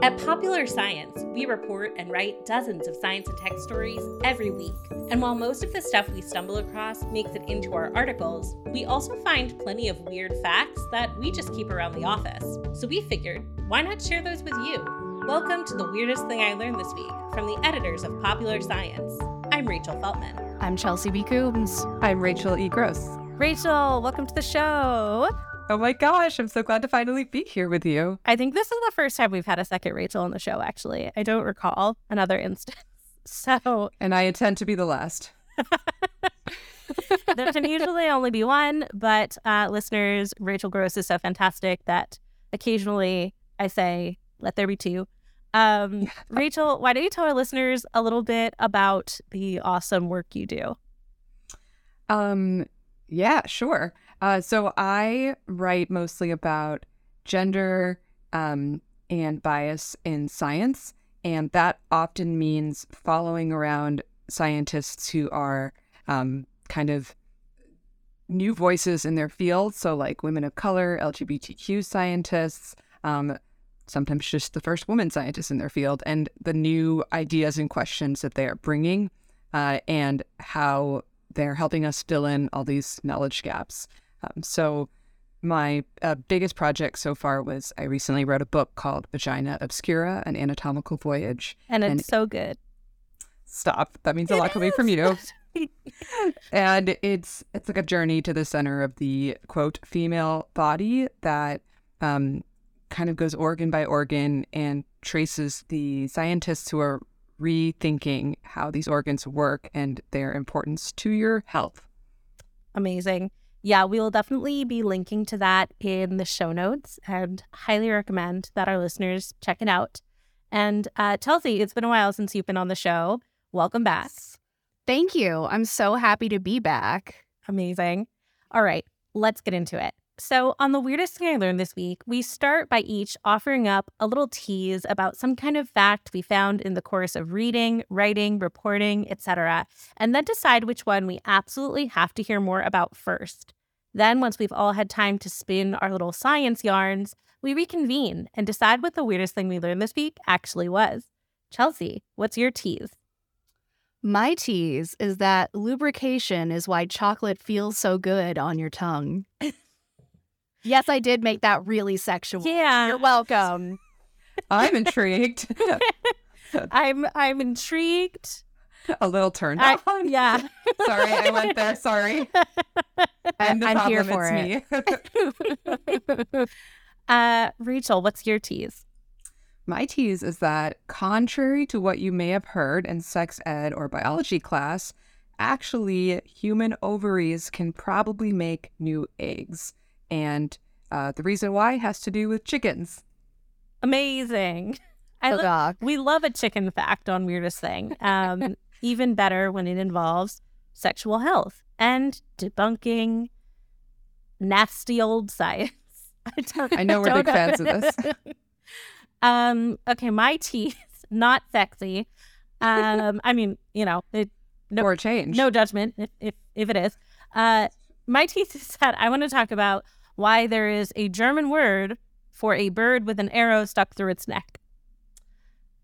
At Popular Science, we report and write dozens of science and tech stories every week. And while most of the stuff we stumble across makes it into our articles, we also find plenty of weird facts that we just keep around the office. So we figured, why not share those with you? Welcome to The Weirdest Thing I Learned This Week from the editors of Popular Science. I'm Rachel Feltman. I'm Chelsea B. Coombs. I'm Rachel E. Gross. Rachel, welcome to the show. Oh my gosh, I'm so glad to finally be here with you. I think this is the first time we've had a second Rachel on the show, actually. I don't recall another instance. So. And I intend to be the last. there can usually only be one, but uh, listeners, Rachel Gross is so fantastic that occasionally I say, let there be two. Um, Rachel, why don't you tell our listeners a little bit about the awesome work you do? Um, yeah, sure. Uh, so I write mostly about gender um, and bias in science, and that often means following around scientists who are um, kind of new voices in their field. So, like women of color, LGBTQ scientists, um, sometimes just the first woman scientists in their field, and the new ideas and questions that they are bringing, uh, and how they're helping us fill in all these knowledge gaps. Um, so, my uh, biggest project so far was I recently wrote a book called Vagina Obscura An Anatomical Voyage. And it's and so good. Stop. That means a lot coming from you. and it's it's like a journey to the center of the quote female body that um, kind of goes organ by organ and traces the scientists who are rethinking how these organs work and their importance to your health. Amazing yeah, we will definitely be linking to that in the show notes and highly recommend that our listeners check it out. And uh, Chelsea, it's been a while since you've been on the show. Welcome back. Thank you. I'm so happy to be back. Amazing. All right, let's get into it. So, on the weirdest thing I learned this week, we start by each offering up a little tease about some kind of fact we found in the course of reading, writing, reporting, etc., and then decide which one we absolutely have to hear more about first. Then, once we've all had time to spin our little science yarns, we reconvene and decide what the weirdest thing we learned this week actually was. Chelsea, what's your tease? My tease is that lubrication is why chocolate feels so good on your tongue. Yes, I did make that really sexual. Yeah. You're welcome. I'm intrigued. I'm I'm intrigued. A little turned I, on. Yeah. Sorry, I went there. Sorry. I'm, I'm here for it. uh, Rachel, what's your tease? My tease is that, contrary to what you may have heard in sex ed or biology class, actually, human ovaries can probably make new eggs. And uh, the reason why has to do with chickens. Amazing. I lo- Dog. we love a chicken fact on weirdest thing. Um, even better when it involves sexual health and debunking nasty old science. I, don't- I know we're don't big fans of this. um, okay, my teeth not sexy. Um, I mean, you know, it, no, or change. no judgment if, if if it is. Uh, my teeth is that I want to talk about why there is a German word for a bird with an arrow stuck through its neck.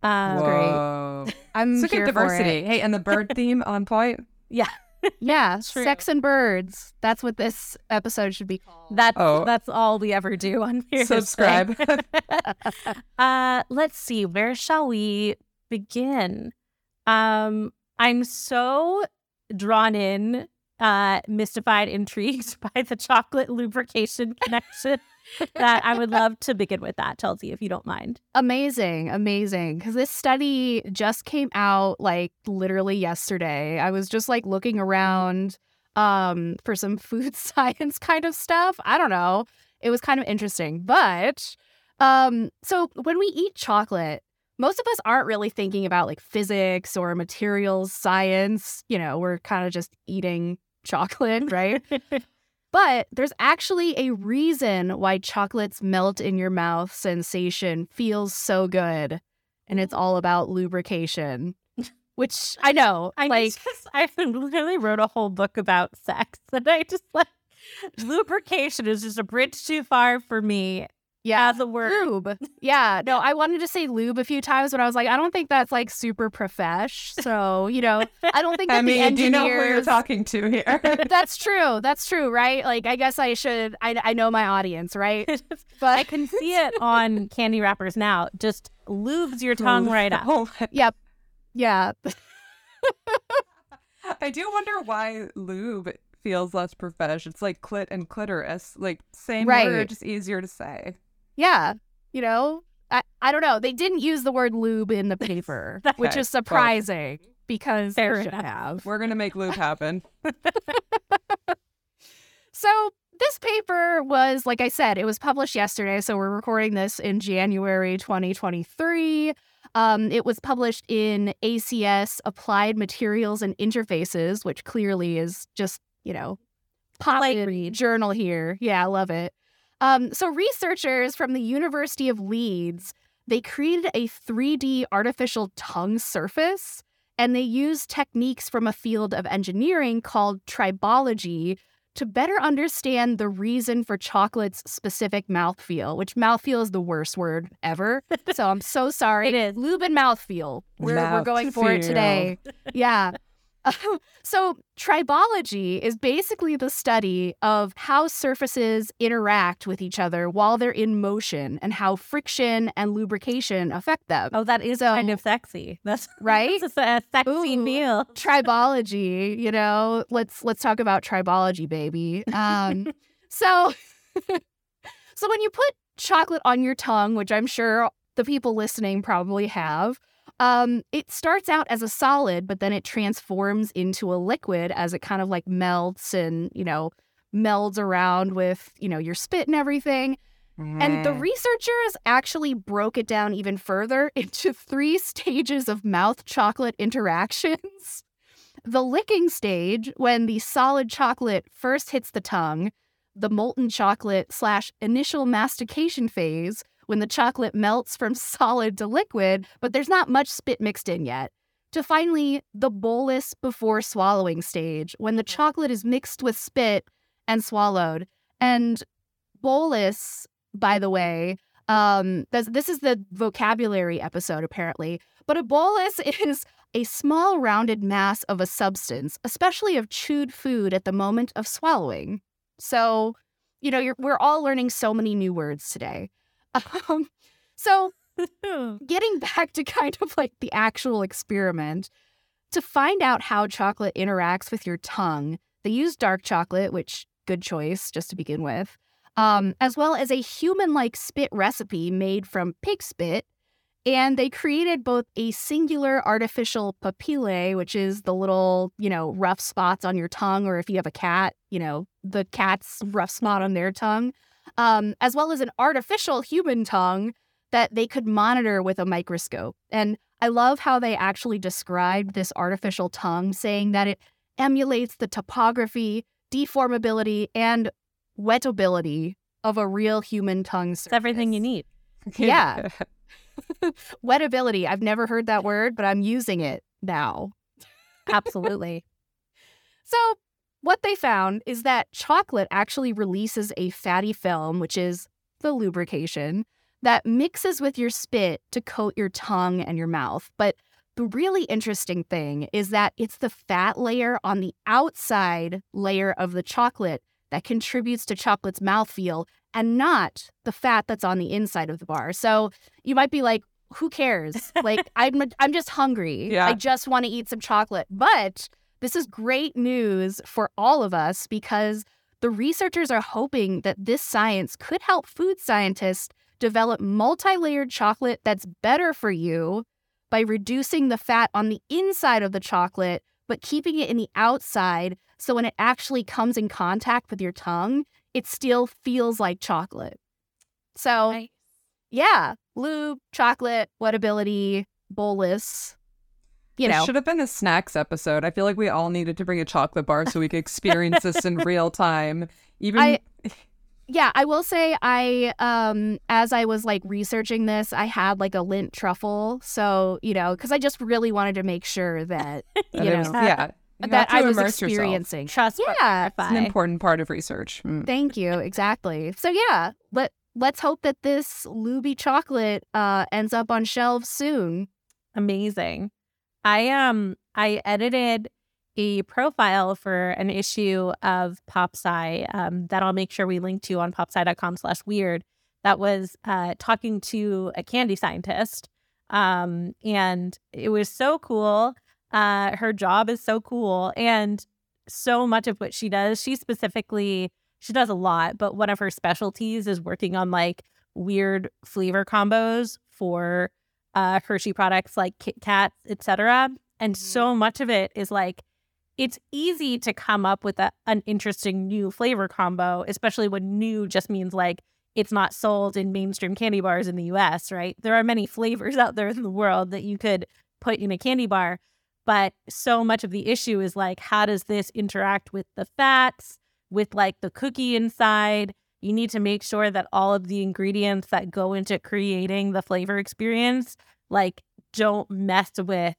Uh, Whoa. I'm Look here at for diversity. it. Hey, and the bird theme on point. Yeah, Yeah, sex and birds. That's what this episode should be called. that's Oh. that's all we ever do on here. Subscribe. uh, let's see. Where shall we begin? Um, I'm so drawn in, uh, mystified, intrigued by the chocolate lubrication connection that I would love to begin with that, Chelsea, if you don't mind. Amazing, amazing. Because this study just came out like literally yesterday. I was just like looking around um, for some food science kind of stuff. I don't know. It was kind of interesting. But um, so when we eat chocolate, most of us aren't really thinking about like physics or materials science. You know, we're kind of just eating chocolate, right? But there's actually a reason why chocolate's melt in your mouth sensation feels so good. And it's all about lubrication. Which I know, I like just, I literally wrote a whole book about sex, and I just like lubrication is just a bridge too far for me yeah, the word. lube. Yeah, no, I wanted to say lube a few times, but I was like, I don't think that's like super profesh. So, you know, I don't think I mean, the do you know who you're talking to here? That's true. That's true, right? Like, I guess I should. I, I know my audience, right? But I can see it on candy wrappers now. Just lubes your tongue right up. Oh, Yep. Yeah. I do wonder why lube feels less profesh. It's like clit and clitoris, like same Right. word, just easier to say. Yeah. You know, I, I don't know. They didn't use the word lube in the paper, which is surprising because they should have. We're gonna make lube happen. So this paper was, like I said, it was published yesterday. So we're recording this in January 2023. Um, it was published in ACS Applied Materials and Interfaces, which clearly is just, you know, pop Light in read. journal here. Yeah, I love it. Um, so researchers from the University of Leeds, they created a 3D artificial tongue surface and they used techniques from a field of engineering called tribology to better understand the reason for chocolate's specific mouthfeel, which mouthfeel is the worst word ever. So I'm so sorry. It is. Lube and mouthfeel. We're, we're going for it today. Yeah. so, tribology is basically the study of how surfaces interact with each other while they're in motion and how friction and lubrication affect them. Oh, that is So- kind of sexy. That's Right? That's a sexy Ooh. feel. tribology you know let's let's talk about tribology baby um so so when you put chocolate on your tongue which i'm sure the people listening probably have um it starts out as a solid but then it transforms into a liquid as it kind of like melts and you know melds around with you know your spit and everything and the researchers actually broke it down even further into three stages of mouth chocolate interactions. The licking stage, when the solid chocolate first hits the tongue, the molten chocolate slash initial mastication phase, when the chocolate melts from solid to liquid, but there's not much spit mixed in yet. To finally, the bolus before swallowing stage, when the chocolate is mixed with spit and swallowed. And bolus by the way. Um, this, this is the vocabulary episode, apparently. But a bolus is a small rounded mass of a substance, especially of chewed food at the moment of swallowing. So, you know, you're, we're all learning so many new words today. Um, so, getting back to kind of like the actual experiment, to find out how chocolate interacts with your tongue, they use dark chocolate, which good choice just to begin with um, as well as a human like spit recipe made from pig spit. And they created both a singular artificial papillae, which is the little, you know, rough spots on your tongue, or if you have a cat, you know, the cat's rough spot on their tongue, um, as well as an artificial human tongue that they could monitor with a microscope. And I love how they actually described this artificial tongue, saying that it emulates the topography, deformability, and wettability of a real human tongue. Surface. It's everything you need. Yeah. wettability. I've never heard that word, but I'm using it now. Absolutely. So, what they found is that chocolate actually releases a fatty film, which is the lubrication, that mixes with your spit to coat your tongue and your mouth. But the really interesting thing is that it's the fat layer on the outside layer of the chocolate that contributes to chocolate's mouthfeel and not the fat that's on the inside of the bar. So you might be like, who cares? Like I'm I'm just hungry. Yeah. I just want to eat some chocolate. But this is great news for all of us because the researchers are hoping that this science could help food scientists develop multi-layered chocolate that's better for you by reducing the fat on the inside of the chocolate but keeping it in the outside so when it actually comes in contact with your tongue, it still feels like chocolate. So, Nice. yeah, lube, chocolate, wettability, bolus. You This know, should have been a snacks episode. I feel like we all needed to bring a chocolate bar so we could experience this in real time. Even I- yeah, I will say I um as I was like researching this, I had like a Lindt truffle. So, you know, cuz I just really wanted to make sure that that you it was- know yeah, you that I was immerse yourself. experiencing. Trust. Yeah. It's an important part of research. Mm. Thank you. Exactly. So yeah, let let's hope that this Luby chocolate uh ends up on shelves soon. Amazing. I um I edited a profile for an issue of PopSci um, that I'll make sure we link to on popsci.com slash weird that was uh, talking to a candy scientist. Um, and it was so cool. Uh, her job is so cool. And so much of what she does, she specifically, she does a lot, but one of her specialties is working on like weird flavor combos for uh, Hershey products like Kit Kats, etc. And so much of it is like it's easy to come up with a, an interesting new flavor combo, especially when new just means like it's not sold in mainstream candy bars in the US, right? There are many flavors out there in the world that you could put in a candy bar. But so much of the issue is like, how does this interact with the fats, with like the cookie inside? You need to make sure that all of the ingredients that go into creating the flavor experience, like, don't mess with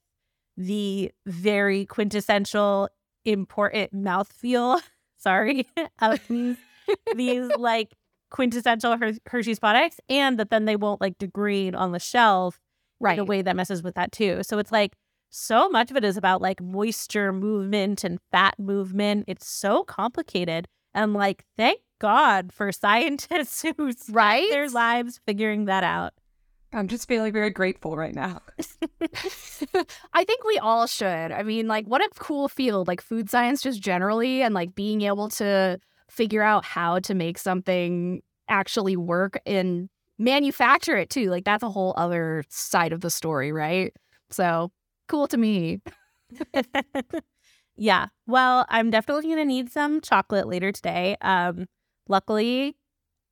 the very quintessential important mouthfeel. Sorry, of these these like quintessential Her- Hershey's products, and that then they won't like degrade on the shelf Right. in a way that messes with that too. So it's like so much of it is about like moisture movement and fat movement. It's so complicated. And like, thank God for scientists who spend Right? their lives figuring that out. I'm just feeling very grateful right now. I think we all should. I mean, like, what a cool field, like food science just generally, and like being able to figure out how to make something actually work and manufacture it too. Like, that's a whole other side of the story, right? So cool to me. yeah. Well, I'm definitely going to need some chocolate later today. Um, luckily,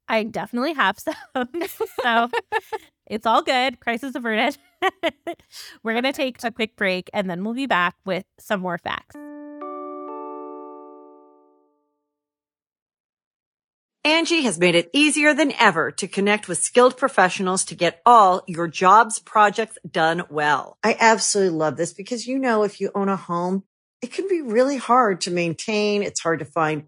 I definitely have some. so it's all good. Crisis averted. We're going to take a quick break and then we'll be back with some more facts. Angie has made it easier than ever to connect with skilled professionals to get all your jobs projects done well. I absolutely love this because, you know, if you own a home, it can be really hard to maintain. It's hard to find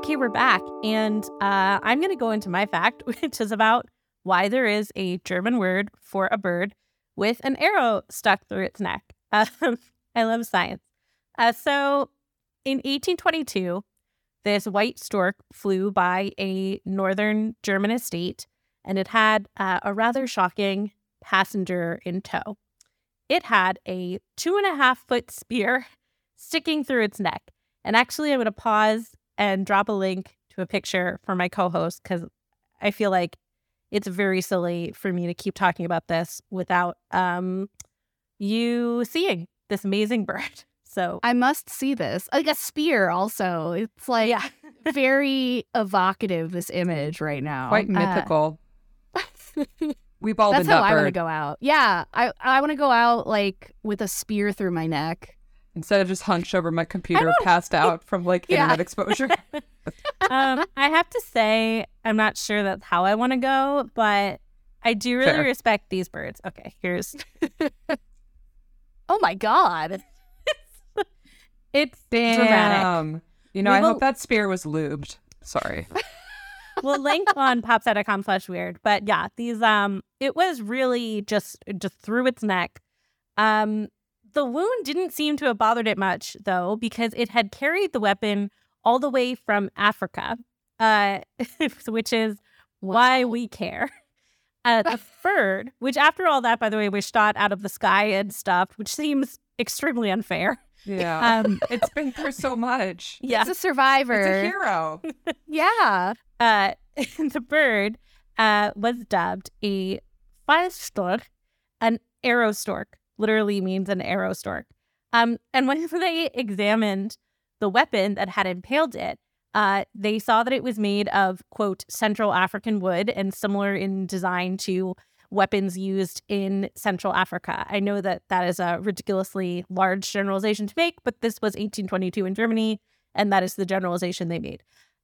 Okay, we're back. And uh, I'm going to go into my fact, which is about why there is a German word for a bird with an arrow stuck through its neck. Um, I love science. Uh, so in 1822, this white stork flew by a northern German estate and it had uh, a rather shocking passenger in tow. It had a two and a half foot spear sticking through its neck. And actually, I'm going to pause and drop a link to a picture for my co host because I feel like it's very silly for me to keep talking about this without um, you seeing this amazing bird. So I must see this. Like a spear, also. It's like yeah. very evocative, this image right now. Quite uh, mythical. Uh, We've all That's been how that I want to go out. Yeah. I, I want to go out like with a spear through my neck. Instead of just hunched over my computer, passed out from like yeah. internet exposure. um, I have to say, I'm not sure that's how I want to go, but I do really Fair. respect these birds. Okay, here's. oh my God. It's Damn. dramatic. You know, we I will... hope that spear was lubed. Sorry. we'll link on popsci.com slash weird. But yeah, these um it was really just just through its neck. Um the wound didn't seem to have bothered it much though, because it had carried the weapon all the way from Africa. Uh which is why we care. Uh, the bird, which after all that, by the way, was shot out of the sky and stuff, which seems extremely unfair. Yeah. Um, it's been through so much. Yeah. It's a survivor. It's a hero. yeah. Uh, the bird uh, was dubbed a Pfeilstorch, an arrow stork, literally means an arrow stork. Um, and when they examined the weapon that had impaled it, uh, they saw that it was made of, quote, Central African wood and similar in design to weapons used in Central Africa. I know that that is a ridiculously large generalization to make, but this was 1822 in Germany, and that is the generalization they made.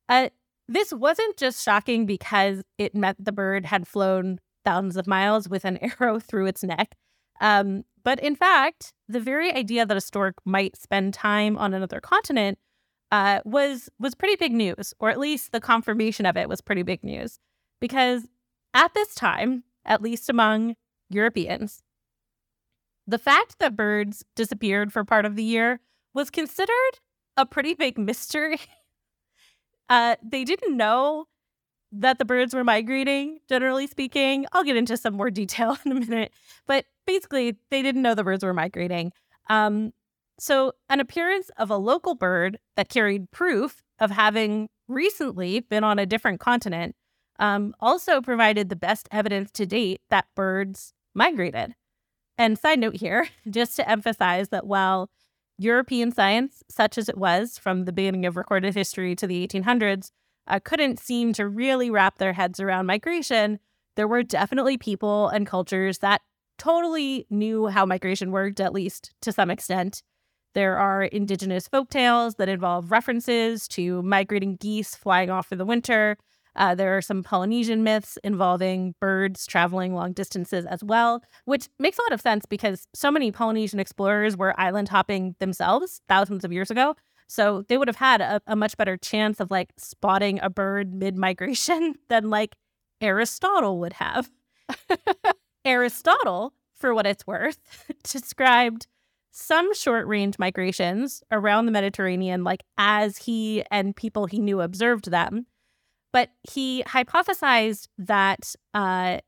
Uh, this wasn't just shocking because it meant the bird had flown thousands of miles with an arrow through its neck. Um, but in fact, the very idea that a stork might spend time on another continent uh, was was pretty big news, or at least the confirmation of it was pretty big news, because at this time, at least among Europeans. The fact that birds disappeared for part of the year was considered a pretty big mystery. uh, they didn't know that the birds were migrating, generally speaking. I'll get into some more detail in a minute, but basically, they didn't know the birds were migrating. Um, so, an appearance of a local bird that carried proof of having recently been on a different continent um, also provided the best evidence to date that birds migrated. And side note here, just to emphasize that while European science, such as it was from the beginning of recorded history to the 1800s, uh, couldn't seem to really wrap their heads around migration, there were definitely people and cultures that totally knew how migration worked, at least to some extent. There are indigenous folk tales that involve references to migrating geese flying off for the winter, uh, there are some Polynesian myths involving birds traveling long distances as well, which makes a lot of sense because so many Polynesian explorers were island hopping themselves thousands of years ago. So they would have had a, a much better chance of like spotting a bird mid migration than like Aristotle would have. Aristotle, for what it's worth, described some short range migrations around the Mediterranean, like as he and people he knew observed them. But he hypothesized that uh,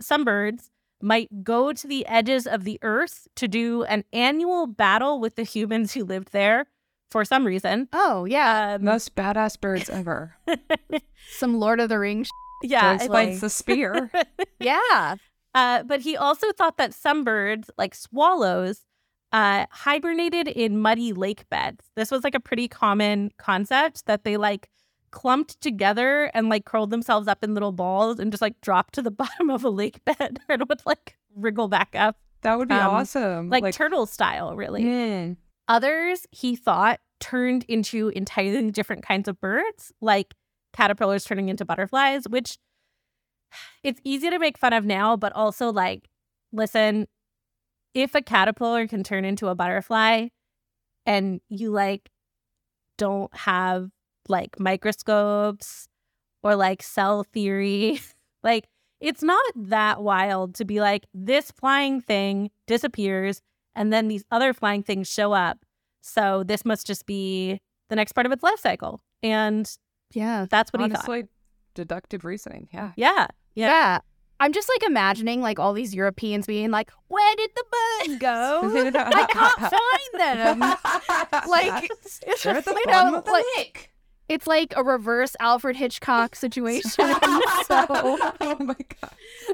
some birds might go to the edges of the earth to do an annual battle with the humans who lived there for some reason. Oh, yeah. Um, Most badass birds ever. some Lord of the Rings. Yeah, Joyce bites the spear. yeah. Uh, but he also thought that some birds, like swallows, uh, hibernated in muddy lake beds. This was like a pretty common concept that they like clumped together and like curled themselves up in little balls and just like dropped to the bottom of a lake bed and would like wriggle back up. That would be Um, awesome. Like, turtle style, really. Mm. Others he thought turned into entirely different kinds of birds, like caterpillars turning into butterflies, which it's easy to make fun of now, but also like, listen, if a caterpillar can turn into a butterfly and you like don't have like microscopes or like cell theory, like it's not that wild to be like, this flying thing disappears and then these other flying things show up. So this must just be the next part of its life cycle. And Yeah. that's what he thought. Deductive reasoning. Yeah. Yeah. Yeah. Yeah. I'm just like imagining like all these Europeans being like, where did the birds go? I can't find them. like, it's, They're the you know, of the like, lake. it's like a reverse Alfred Hitchcock situation. so, oh my god.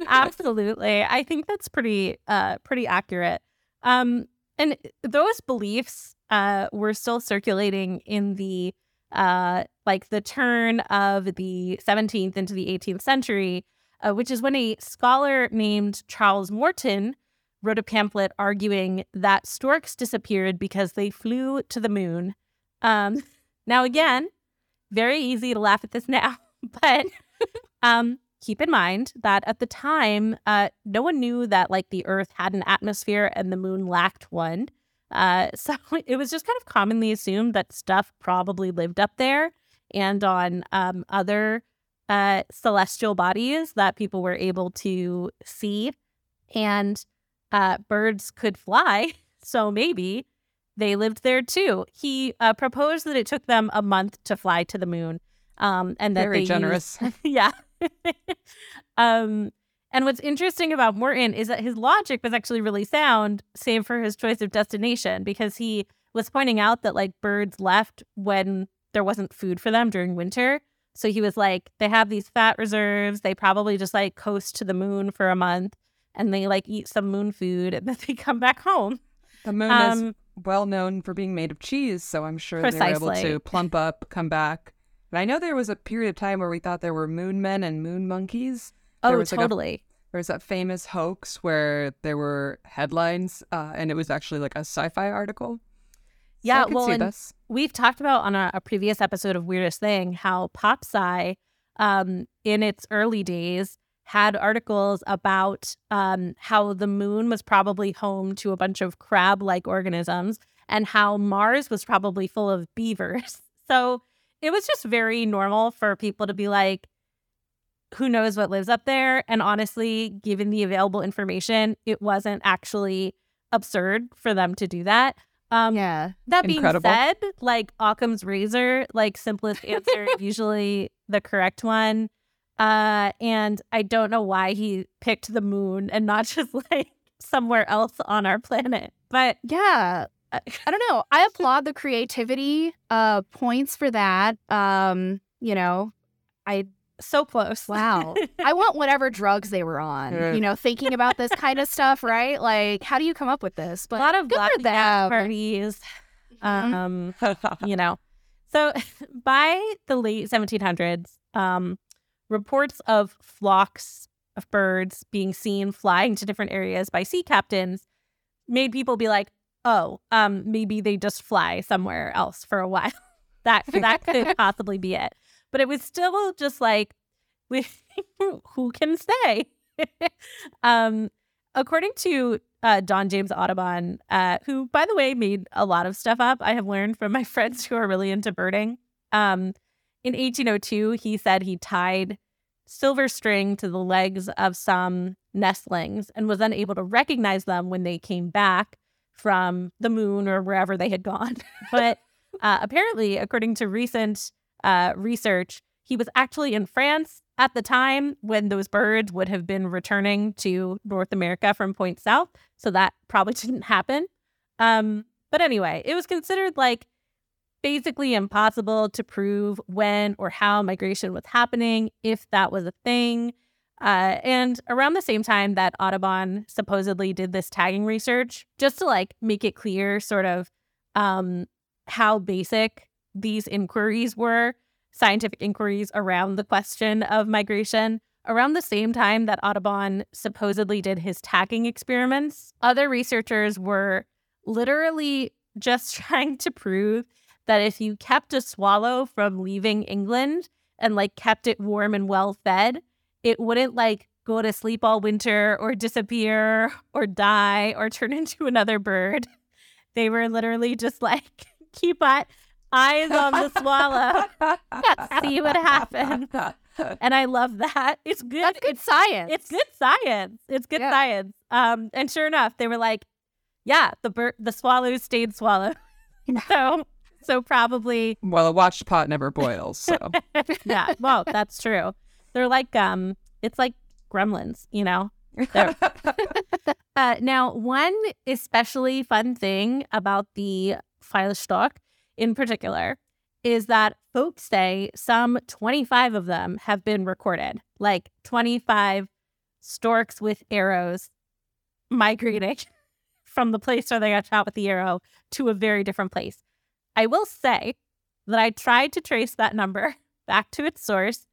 Absolutely. I think that's pretty uh pretty accurate. Um and those beliefs uh were still circulating in the uh like the turn of the 17th into the 18th century, uh, which is when a scholar named Charles Morton wrote a pamphlet arguing that storks disappeared because they flew to the moon. Um now again, very easy to laugh at this now, but um keep in mind that at the time, uh, no one knew that like the Earth had an atmosphere and the moon lacked one. Uh, so it was just kind of commonly assumed that stuff probably lived up there and on um, other uh, celestial bodies that people were able to see. And uh, birds could fly. So maybe they lived there too. He uh, proposed that it took them a month to fly to the moon. Um, and that Very generous. used- yeah. um, and what's interesting about Morton is that his logic was actually really sound, save for his choice of destination, because he was pointing out that like birds left when there wasn't food for them during winter. So he was like, they have these fat reserves. They probably just like coast to the moon for a month and they like eat some moon food and then they come back home. The moon is Um, well known for being made of cheese, so I'm sure they were able to plump up, come back. And I know there was a period of time where we thought there were moon men and moon monkeys. Oh, was like a- totally. there was that famous hoax where there were headlines, uh, and it was actually like a sci-fi article. Yeah, could well, and this. we've talked about on a, a previous episode of Weirdest Thing how pop sci, um, in its early days, had articles about um, how the moon was probably home to a bunch of crab-like organisms, and how Mars was probably full of beavers. So it was just very normal for people to be like, "Who knows what lives up there?" And honestly, given the available information, it wasn't actually absurd for them to do that. Um, yeah. that being Incredible. said, like Occam's razor, like simplest answer, usually the correct one. Uh, and I don't know why he picked the moon and not just like somewhere else on our planet. But Yeah. I I don't know. I applaud the creativity. Uh points for that. Um, you know, I so close. wow. I want whatever drugs they were on. Yeah. You know, thinking about this kind of stuff, right? Like, how do you come up with this? But a lot of good black for them. parties. Mhm. Um, you know. So by the late 1700s, um, reports of flocks of birds being seen flying to different areas by sea captains made people be like, "Oh, um, maybe they just fly somewhere else for a while." that that could possibly be it. But it was still just like, we, who can say? um, according to uh, John James Audubon, uh, who, by the way, made a lot of stuff up. I have learned from my friends who are really into birding. Um, in 1802, he said he tied silver string to the legs of some nestlings and was unable to recognize them when they came back from the moon or wherever they had gone. but uh, apparently, according to recent uh, research, he was actually in France at the time when those birds would have been returning to North America from Point South. So that probably didn't happen. Um, but anyway, it was considered like basically impossible to prove when or how migration was happening, if that was a thing. Uh, and around the same time that Audubon supposedly did this tagging research, just to like make it clear, sort of um, how basic these inquiries were, scientific inquiries around the question of migration. Around the same time that Audubon supposedly did his tagging experiments, other researchers were literally just trying to prove that if you kept a swallow from leaving England and like kept it warm and well fed, it wouldn't like go to sleep all winter or disappear or die or turn into another bird. They were literally just like, keep eyes on the swallow, see what happens. And I love that. It's good. That's good it's, science. It's good science. It's good Yeah. science. Um, and sure enough, they were like, yeah, the bird, the swallow stayed swallow. so, so probably Well, a watched pot never boils. So yeah, well, that's true. They're like um it's like gremlins, you know. Uh, now, one especially fun thing about the Pfeilstorch in particular is that folks say some 25 of them have been recorded, like 25 storks with arrows migrating from the place where they got shot with the arrow to a very different place. I will say that I tried to trace that number back to its source.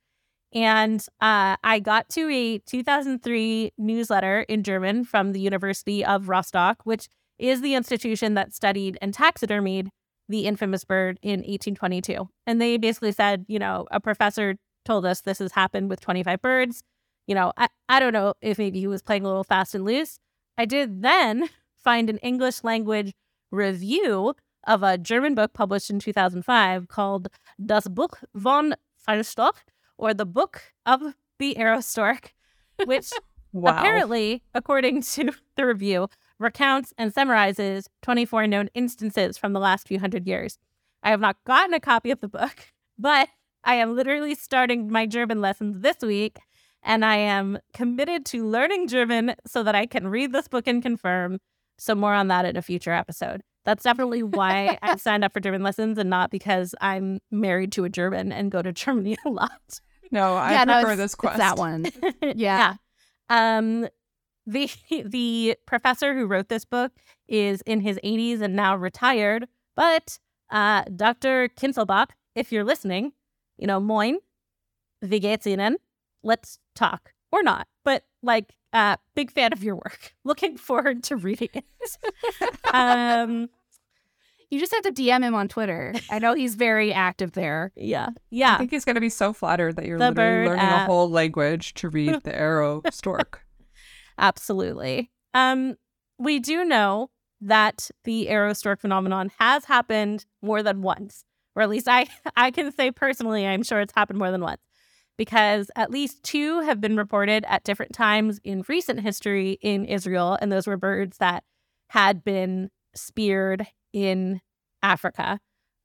And uh, I got to a 2003 newsletter in German from the University of Rostock, which is the institution that studied and taxidermied the infamous bird in 1822. And they basically said, you know, a professor told us this has happened with 25 birds. You know, I, I don't know if maybe he was playing a little fast and loose. I did then find an English language review of a German book published in 2005 called Das Buch von Pfeilstorch, or the Book of the Arrow Stork, which wow. apparently, according to the review, recounts and summarizes 24 known instances from the last few hundred years. I have not gotten a copy of the book, but I am literally starting my German lessons this week, and I am committed to learning German so that I can read this book and confirm. So, more on that in a future episode. That's definitely why I signed up for German lessons and not because I'm married to a German and go to Germany a lot. No, I yeah, prefer it's- this quest. that one. Yeah. yeah. Um the the professor who wrote this book is in his 80s and now retired, but uh Dr. Kinzelbach, if you're listening, you know, moin, wie geht's Ihnen? Let's talk or not. But like uh big fan of your work. Looking forward to reading it. um You just have to DM him on Twitter. I know he's very active there. yeah. Yeah. I think he's going to be so flattered that you're The literally learning app. a whole language to read the arrow stork. Absolutely. Um, we do know that the arrow stork phenomenon has happened more than once, or at least I, I can say personally, I'm sure it's happened more than once, because at least two have been reported at different times in recent history in Israel, and those were birds that had been speared in Africa.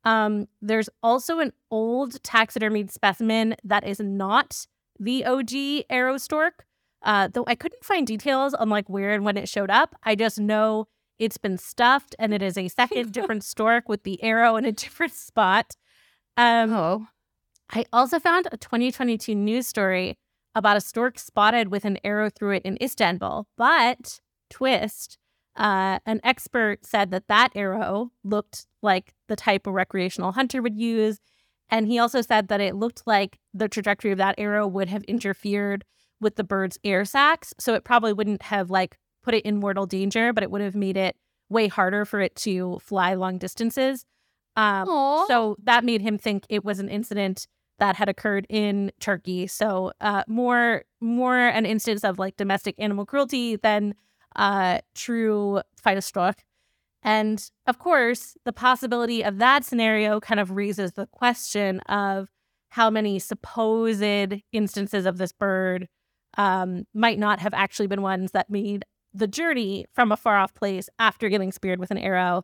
Um, there's also an old taxidermied specimen that is not the OG arrow stork. Uh, though I couldn't find details on like where and when it showed up. I just know it's been stuffed and it is a second different stork with the arrow in a different spot. Um, Oh. I also found a 2022 news story about a stork spotted with an arrow through it in Istanbul. But twist, uh, an expert said that that arrow looked like the type a recreational hunter would use. And he also said that it looked like the trajectory of that arrow would have interfered with the bird's air sacs. So it probably wouldn't have like put it in mortal danger, but it would have made it way harder for it to fly long distances. Um, so that made him think it was an incident that had occurred in Turkey. So uh, more more an instance of like domestic animal cruelty than uh, true Pfeilstorch. And of course, the possibility of that scenario kind of raises the question of how many supposed instances of this bird um, might not have actually been ones that made the journey from a far off place after getting speared with an arrow.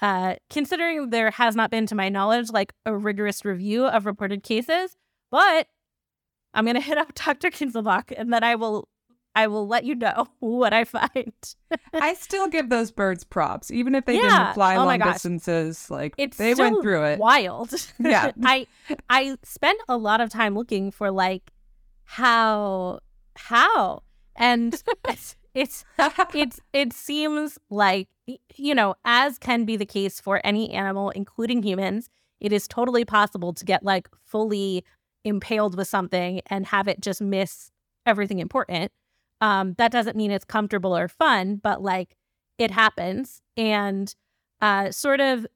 Uh, considering there has not been, to my knowledge, like a rigorous review of reported cases, but I'm gonna hit up Dr. Kinzelbach and then I will I will let you know what I find. I still give those birds props, even if they Yeah. didn't fly Oh long distances. Like It's they went through it. Wild. Yeah. I I spent a lot of time looking for like how how and it's it's it's it seems like you know as can be the case for any animal including humans it is totally possible to get like fully impaled with something and have it just miss everything important um that doesn't mean it's comfortable or fun but like it happens and uh sort of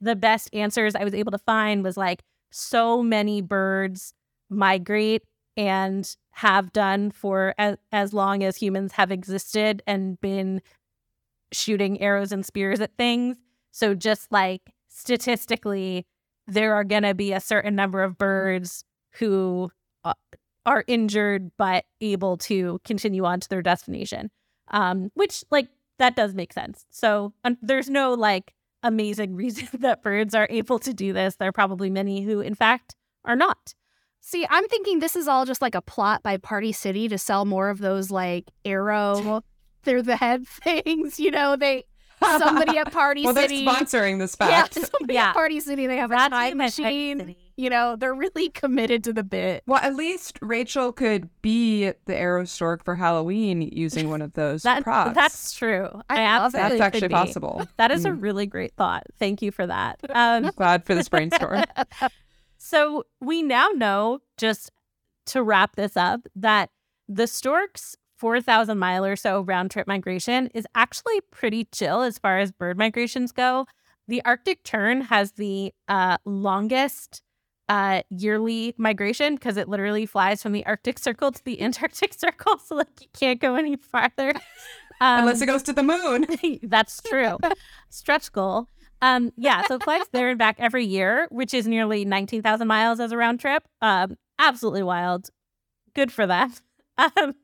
the best answers i was able to find was like so many birds migrate and have done for as, as long as humans have existed and been shooting arrows and spears at things. So, just like statistically, there are going to be a certain number of birds who uh, are injured but able to continue on to their destination, um, which, like, that does make sense. So, um, there's no like amazing reason that birds are able to do this. There are probably many who, in fact, are not. See, I'm thinking this is all just like a plot by Party City to sell more of those like arrow through the head things. You know, they somebody at Party well, they're City. sponsoring this yeah, somebody Yeah. at Party City. They have a That's time him at machine. You know, they're really committed to the bit. Well, at least Rachel could be the arrow stork for Halloween using one of those That, props. That's true. I I, love it. absolutely That's actually possible. That is a Mm. really great thought. Thank you for that. Um, Glad for this brainstorm. so we now know, just to wrap this up, that the stork's 4,000 mile or so round trip migration is actually pretty chill as far as bird migrations go. The Arctic tern has the uh, longest uh, yearly migration because it literally flies from the Arctic Circle to the Antarctic Circle. So, like, you can't go any farther. Um, Unless it goes to the moon. That's true. Stretch goal. Um, yeah, so it flies there and back every year, which is nearly 19,000 miles as a round trip. Um, absolutely wild. Good for them. Um,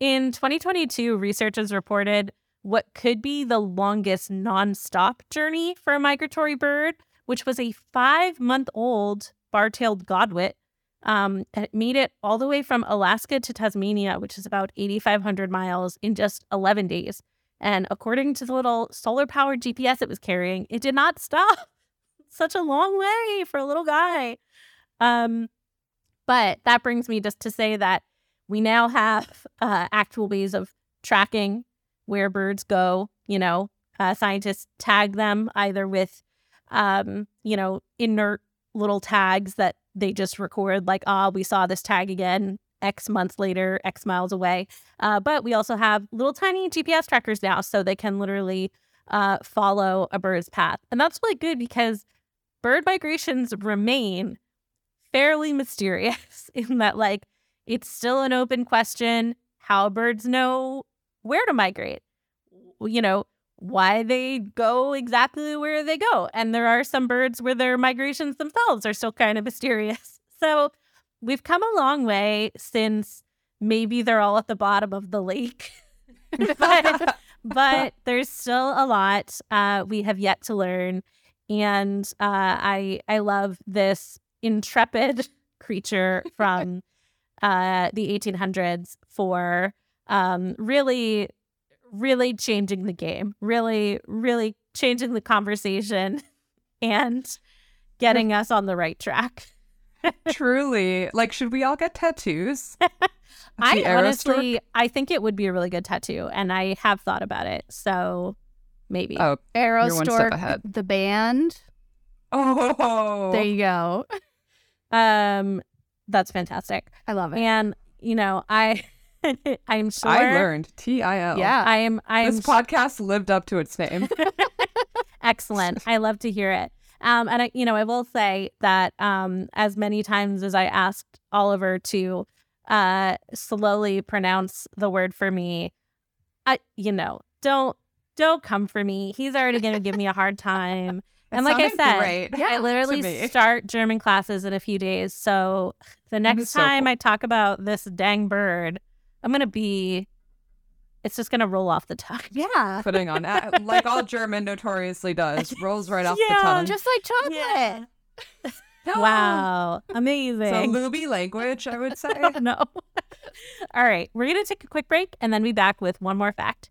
in 2022, researchers reported what could be the longest nonstop journey for a migratory bird, which was a five month old bar tailed godwit. Um, made it all the way from Alaska to Tasmania, which is about 8,500 miles, in just 11 days. And according to the little solar powered GPS it was carrying, it did not stop. Such a long way for a little guy. Um, but that brings me just to say that we now have uh, actual ways of tracking where birds go. You know, uh, scientists tag them either with, um, you know, inert little tags that they just record, like, ah, we saw this tag again X months later, X miles away. Uh, but we also have little tiny GPS trackers now, so they can literally uh, follow a bird's path. And that's really good because bird migrations remain fairly mysterious in that, like, it's still an open question how birds know where to migrate. You know, why they go exactly where they go. And there are some birds where their migrations themselves are still kind of mysterious. So we've come a long way since maybe they're all at the bottom of the lake. but, but there's still a lot uh, we have yet to learn. And uh, I I love this intrepid creature from uh, the 1800s for um, really really changing the game, really, really changing the conversation and getting us on the right track. Truly. Like, should we all get tattoos? I honestly, stork? I think it would be a really good tattoo, and I have thought about it. So maybe. Oh, Arrow You're one step Stork, ahead. the band. oh. There you go. Um, that's fantastic. I love it. And you know, I, I'm sure I learned T I L. Yeah. I am. I am This podcast lived up to its name. Excellent. I love to hear it. Um, and I, you know, I will say that um, as many times as I asked Oliver to uh, slowly pronounce the word for me, I, you know, don't don't come for me. He's already going to give me a hard time. And like I sounded said, great I literally me. start German classes in a few days. So the next so time cool. I talk about this dang bird, I'm going to be. It's just going to roll off the tongue. yeah. Putting on, uh, like all German notoriously does, rolls right off Yeah, the tongue. Just like chocolate. Yeah. Wow. Amazing. Some movie language, I would say. no. All right. We're going to take a quick break and then be back with one more fact.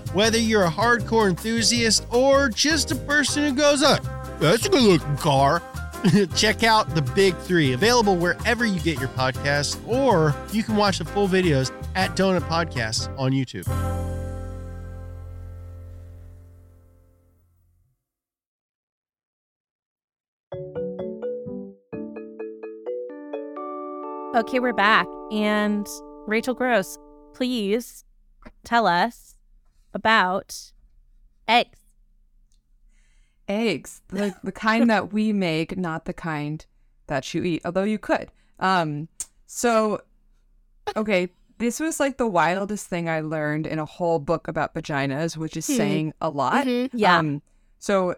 whether you're a hardcore enthusiast or just a person who goes, oh, that's a good looking car, check out the Big Three, available wherever you get your podcasts, or you can watch the full videos at Donut Podcasts on YouTube. Okay, we're back. And Rachel Gross, please tell us about eggs. Eggs, the, the kind that we make, not the kind that you eat, although you could. Um, so, okay, this was like the wildest thing I learned in a whole book about vaginas, which is Hmm. saying a lot. Mhm, yeah. Um, so,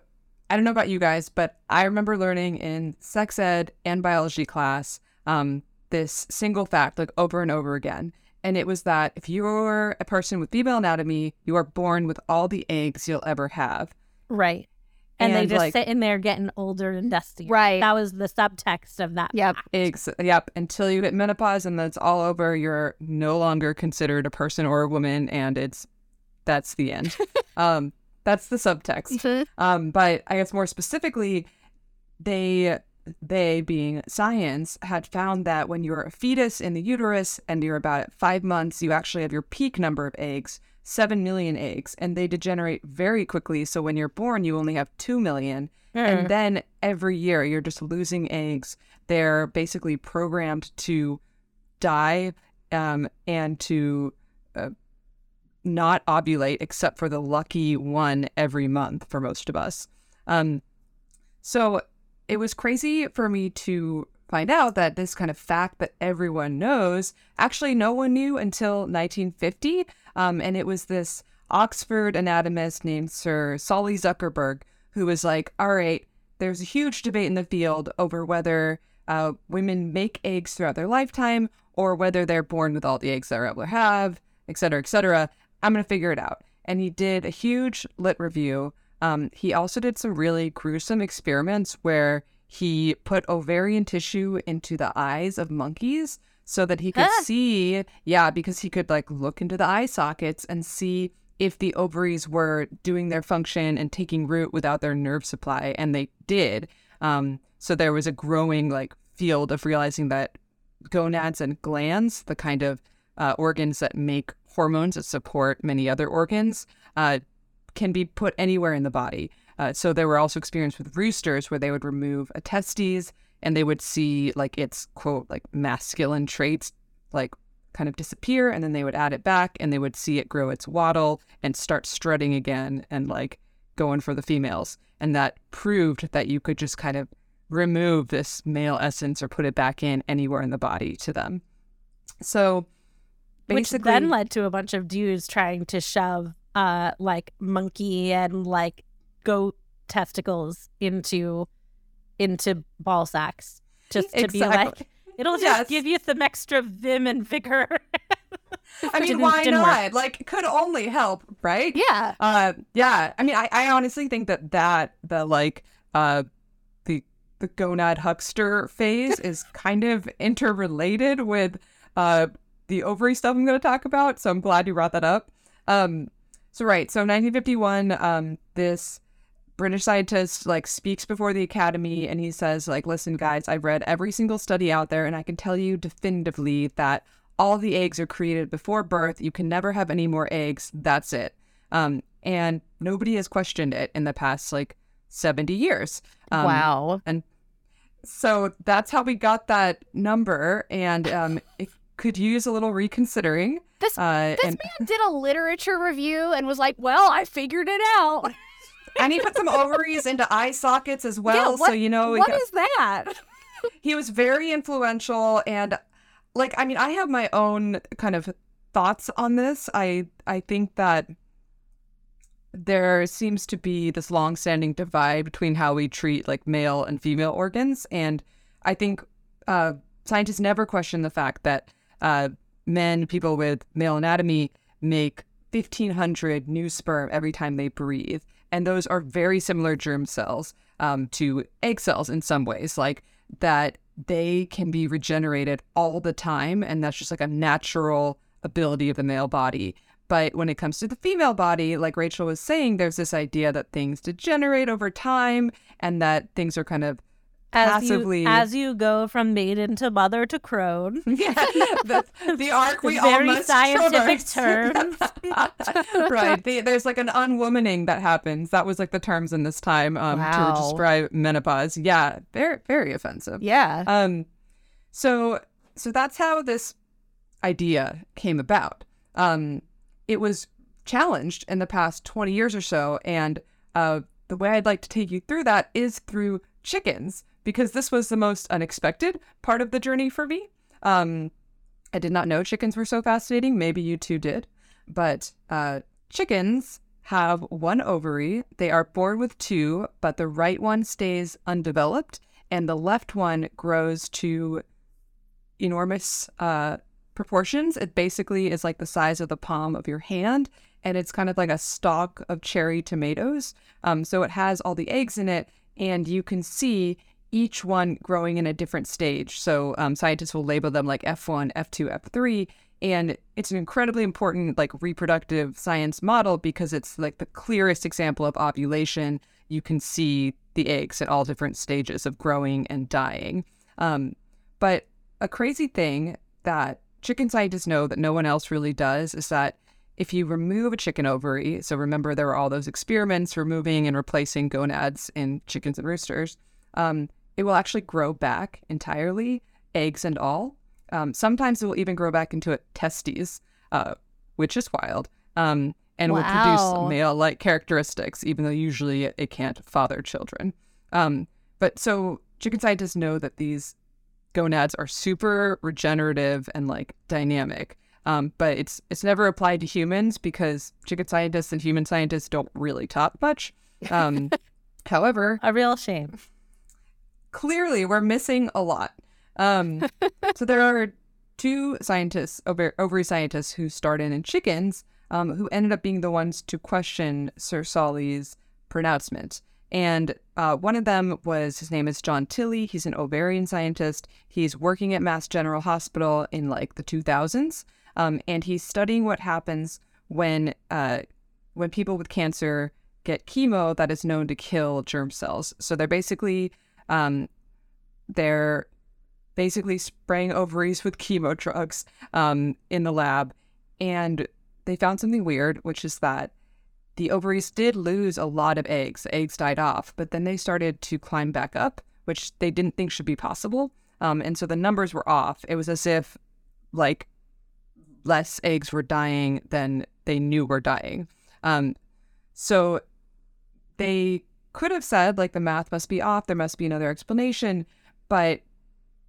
I don't know about you guys, but I remember learning in sex ed and biology class um, this single fact like over and over again. And it was that if you're a person with female anatomy, you are born with all the eggs you'll ever have. Right. And, they And, just like- sit in there getting older and dusty. Right. That was the subtext of that. Yep. Eggs, yep, until you hit menopause and that's all over, you're no longer considered a person or a woman, and it's that's the end. um, that's the subtext. Mhm. Um, but I guess more specifically, they they being science had found that when you're a fetus in the uterus and you're about five months, you actually have your peak number of eggs, seven million eggs, and they degenerate very quickly. So when you're born, you only have two million. Mm. And then every year you're just losing eggs. They're basically programmed to die um, and to uh, not ovulate except for the lucky one every month for most of us. Um, so it was crazy for me to find out that this kind of fact that everyone knows actually no one knew until 1950. Um, and it was this Oxford anatomist named Sir Solly Zuckerman who was like, all right, there's a huge debate in the field over whether uh, women make eggs throughout their lifetime or whether they're born with all the eggs they're able to have, et cetera, et cetera. I'm going to figure it out. And he did a huge lit review. Um, he also did some really gruesome experiments where he put ovarian tissue into the eyes of monkeys so that he could Huh. see, yeah, because he could like look into the eye sockets and see if the ovaries were doing their function and taking root without their nerve supply. And they did. Um, so there was a growing like field of realizing that gonads and glands, the kind of uh, organs that make hormones that support many other organs, uh, can be put anywhere in the body. Uh, so there were also experiments with roosters where they would remove a testes and they would see like its quote like masculine traits like kind of disappear and then they would add it back and they would see it grow its wattle and start strutting again and like going for the females and that proved that you could just kind of remove this male essence or put it back in anywhere in the body to them so Which then led to a bunch of dudes trying to shove uh like monkey and like goat testicles into into ball sacks just to be like it'll just Yes. give you some extra vim and vigor. I mean, why didn't work. Like, could only help, right? Yeah. Uh, yeah. I mean, I, I honestly think that that the like uh the the gonad huckster phase is kind of interrelated with uh the ovary stuff I'm going to talk about. So I'm glad you brought that up. Um, so right. So 1951, um, this British scientist like speaks before the academy and he says like listen guys I've read every single study out there and I can tell you definitively that all the eggs are created before birth. You can never have any more eggs. That's it. Um and nobody has questioned it in the past like 70 years. Um, wow. and so that's how we got that number. And um it could use a little reconsidering This uh this and man did a literature review and was like, "Well, I figured it out." and he put some ovaries into eye sockets as well yeah, what, so you know what got- is that? he was very influential and like i mean i have my own kind of thoughts on this i i think that there seems to be this long-standing divide between how we treat like male and female organs and i think uh scientists never question the fact that uh men people with male anatomy make 1500 new sperm every time they breathe. And those are very similar germ cells um, to egg cells in some ways like that they can be regenerated all the time and that's just like a natural ability of the male body. But when it comes to the female body like rachel was saying there's this idea that things degenerate over time and that things are kind of As passively you as you go from maiden to mother to crone. yeah, the, the arc we Very all must scientific traverse. right. The, there's like an unwomaning that happens. That was like the terms in this time um, Wow. to describe menopause. Yeah, very very offensive. Yeah. Um, so so that's how this idea came about. Um, it was challenged in the past 20 years or so, and uh, the way I'd like to take you through that is through chickens, because this was the most unexpected part of the journey for me. Um, I did not know chickens were so fascinating. Maybe you two did, but uh, chickens have one ovary. They are born with two, but the right one stays undeveloped, and the left one grows to enormous uh, proportions. It basically is like the size of the palm of your hand, and it's kind of like a stalk of cherry tomatoes. Um, so it has all the eggs in it, and you can see each one growing in a different stage. So um, scientists will label them like F1, F2, F3. And it's an incredibly important like reproductive science model because it's like the clearest example of ovulation. You can see the eggs at all different stages of growing and dying. Um, but a crazy thing that chicken scientists know that no one else really does is that if you remove a chicken ovary, so remember there were all those experiments removing and replacing gonads in chickens and roosters, um, it will actually grow back entirely, eggs and all. Um, sometimes it will even grow back into a testes, uh, which is wild, um, and will produce male-like characteristics, even though usually it, it can't father children. Um, but so chicken scientists know that these gonads are super regenerative and like dynamic. Um, but it's it's never applied to humans because chicken scientists and human scientists don't really talk much. Um, however, A real shame. Clearly we're missing a lot. Um, so there are two scientists, over, ovary scientists, who started in chickens, um, who ended up being the ones to question Sir Solly's pronouncement. And uh, one of them was his name is John Tilly. He's an ovarian scientist. He's working at Mass General Hospital in like the 2000s, um, and he's studying what happens when uh, when people with cancer get chemo that is known to kill germ cells. So they're basically um, they're basically spraying ovaries with chemo drugs um, in the lab, and they found something weird, which is that the ovaries did lose a lot of eggs. Eggs died off, but then they started to climb back up, which they didn't think should be possible. Um, and so the numbers were off. It was as if like less eggs were dying than they knew were dying. Um, so they could have said like the math must be off. There must be another explanation, but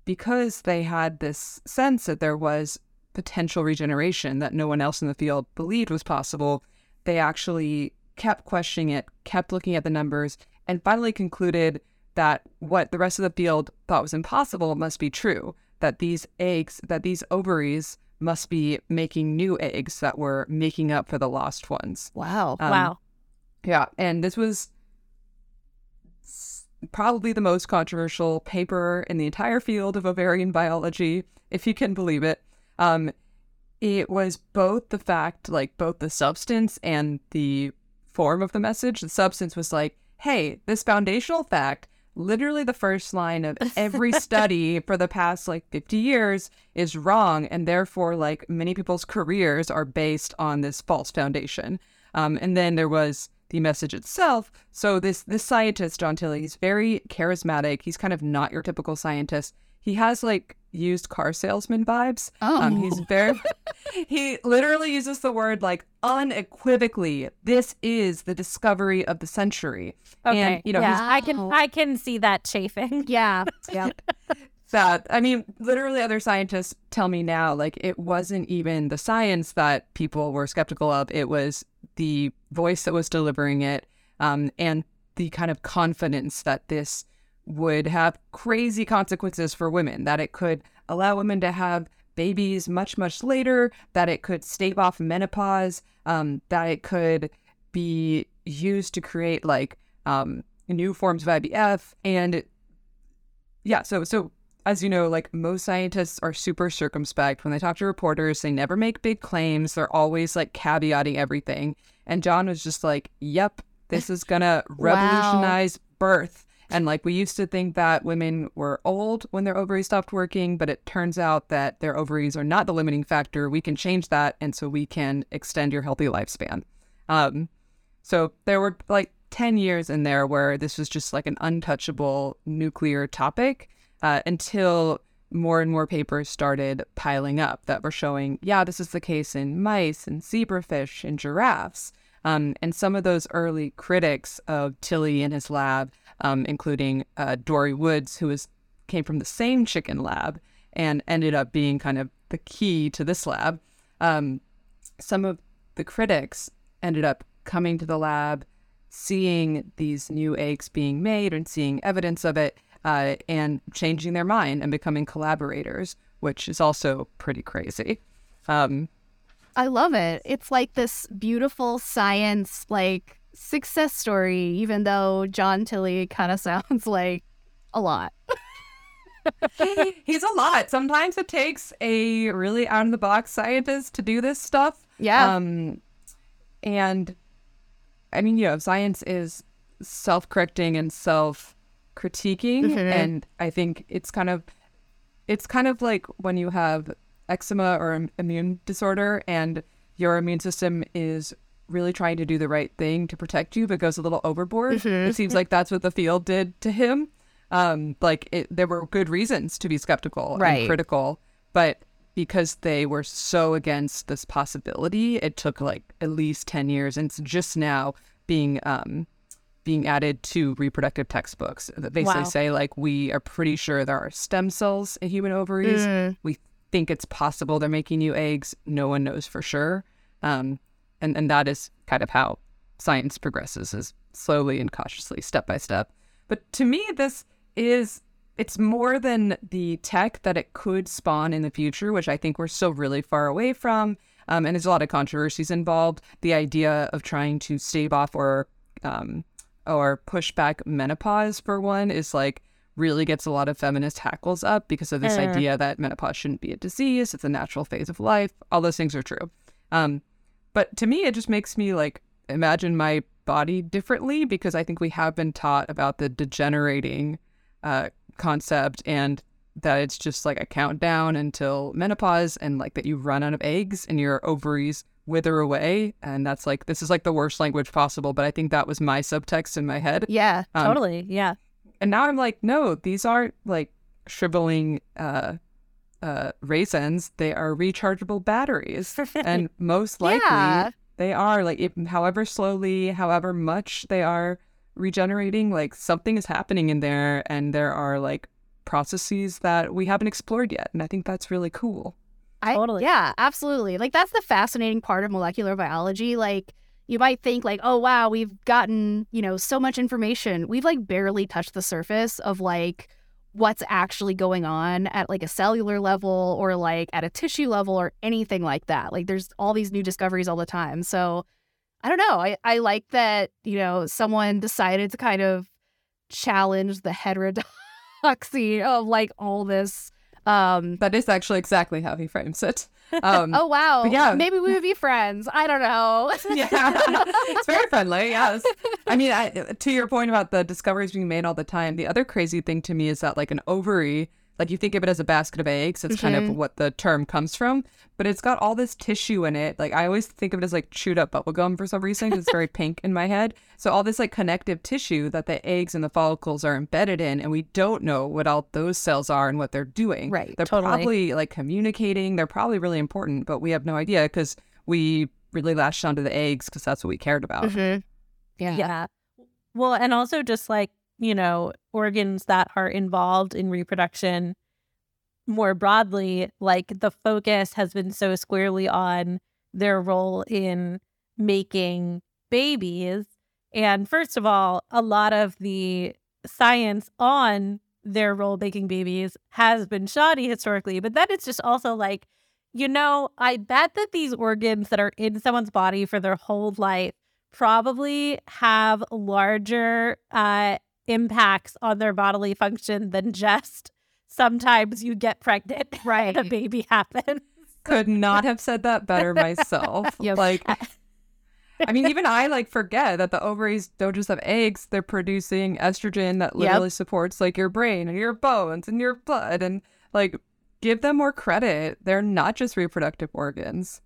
because they had this sense that there was potential regeneration that no one else in the field believed was possible, they actually kept questioning it, kept looking at the numbers, and finally concluded that what the rest of the field thought was impossible must be true. That these eggs, that these ovaries must be making new eggs that were making up for the lost ones. Wow. Um, wow. Yeah. And this was s- probably the most controversial paper in the entire field of ovarian biology, if you can believe it. Um, it was both the fact, like both the substance and the form of the message. The substance was like, hey, this foundational fact, literally the first line of every study for the past like 50 years is wrong. And therefore, like many people's careers are based on this false foundation. Um, and then there was the message itself. So this this scientist, John Tilly, he's very charismatic. He's kind of not your typical scientist. He has like used car salesman vibes. Oh. Um, he's very he literally uses the word like unequivocally, this is the discovery of the century. Okay. And you know, he's I can I can see that chafing. Yeah. Yeah. that I mean, literally other scientists tell me now, like it wasn't even the science that people were skeptical of. It was the voice that was delivering it, um, and the kind of confidence that this would have crazy consequences for women, that it could allow women to have babies much, much later, that it could stave off menopause, um, that it could be used to create like um, new forms of IVF. And yeah, so so as you know, like most scientists are super circumspect when they talk to reporters. They never make big claims. They're always like caveating everything. And John was just like, "Yep, this is gonna revolutionize birth." And like we used to think that women were old when their ovaries stopped working, but it turns out that their ovaries are not the limiting factor. We can change that, and so we can extend your healthy lifespan. Um, so there were like 10 years in there where this was just like an untouchable nuclear topic uh, until more and more papers started piling up that were showing, yeah, this is the case in mice and zebrafish and giraffes. Um, and some of those early critics of Tilly and his lab, um, including uh, Dori Woods, who came from the same chicken lab and ended up being kind of the key to this lab. Um, some of the critics ended up coming to the lab, seeing these new eggs being made and seeing evidence of it, uh, and changing their mind and becoming collaborators, which is also pretty crazy. Um, I love it. It's like this beautiful science like success story, even though John Tilly kind of sounds like a lot. he's a lot. Sometimes it takes a really out of the box scientist to do this stuff. Yeah. Um, and I mean, you know, science is self correcting and self critiquing. Mhm. And I think it's kind of, it's kind of like when you have eczema or immune disorder and your immune system is really trying to do the right thing to protect you but goes a little overboard. Mhm. It seems like that's what the field did to him. Um, like it, there were good reasons to be skeptical Right. and critical, but because they were so against this possibility, it took like at least ten years, and it's just now being um, being added to reproductive textbooks that basically Wow. say like we are pretty sure there are stem cells in human ovaries. Mm. We think it's possible they're making new eggs. No one knows for sure. Um, and and that is kind of how science progresses is slowly and cautiously, step by step. But to me, this is it's more than the tech that it could spawn in the future, which I think we're still really far away from. Um, and there's a lot of controversies involved. The idea of trying to stave off or um, or push back menopause, for one, is like really gets a lot of feminist hackles up because of this Uh. idea that menopause shouldn't be a disease; it's a natural phase of life. All those things are true. Um, but to me, it just makes me like imagine my body differently because I think we have been taught about the degenerating uh, concept and that it's just like a countdown until menopause and like that you run out of eggs and your ovaries wither away. And that's like, this is like the worst language possible. But I think that was my subtext in my head. Yeah. Um, totally. Yeah. And now I'm like, no, these aren't like shriveling uh, uh, raisins. They are rechargeable batteries. and most likely Yeah. they are like, if, however slowly, however much they are regenerating, like something is happening in there. And there are like processes that we haven't explored yet. And I think that's really cool. I, Totally. Yeah, absolutely. Like that's the fascinating part of molecular biology. Like you might think like, oh wow, we've gotten, you know, so much information. We've like barely touched the surface of like what's actually going on at like a cellular level or like at a tissue level or anything like that. Like there's all these new discoveries all the time. So I don't know. I, I like that, you know, someone decided to kind of challenge the heterodoxy of like all this um that is actually exactly how he frames it. Um, oh wow! Yeah, maybe we would be friends. I don't know. yeah, it's very friendly. Yes, I mean, I, to your point about the discoveries being made all the time. The other crazy thing to me is that like an ovary like you think of it as a basket of eggs. It's mm-hmm. kind of mm-hmm. what the term comes from, but it's got all this tissue in it. Like I always think of it as like chewed up bubble gum for some reason because it's very pink in my head. So all this like connective tissue that the eggs and the follicles are embedded in, and we don't know what all those cells are and what they're doing. Right. They're totally. probably like communicating. They're probably really important, but we have no idea because we really latched onto the eggs because that's what we cared about. Mm-hmm. Yeah. Yeah. Well, and also just like you know, organs that are involved in reproduction more broadly, like the focus has been so squarely on their role in making babies. And first of all, a lot of the science on their role making babies has been shoddy historically, but then it's just also like, you know, I bet that these organs that are in someone's body for their whole life probably have larger uh, impacts on their bodily function than just sometimes you get pregnant right a baby happens could not have said that better myself yep. like I mean, even I like forget that the ovaries don't just have eggs; they're producing estrogen that literally yep. supports like your brain and your bones and your blood. And like, give them more credit; they're not just reproductive organs.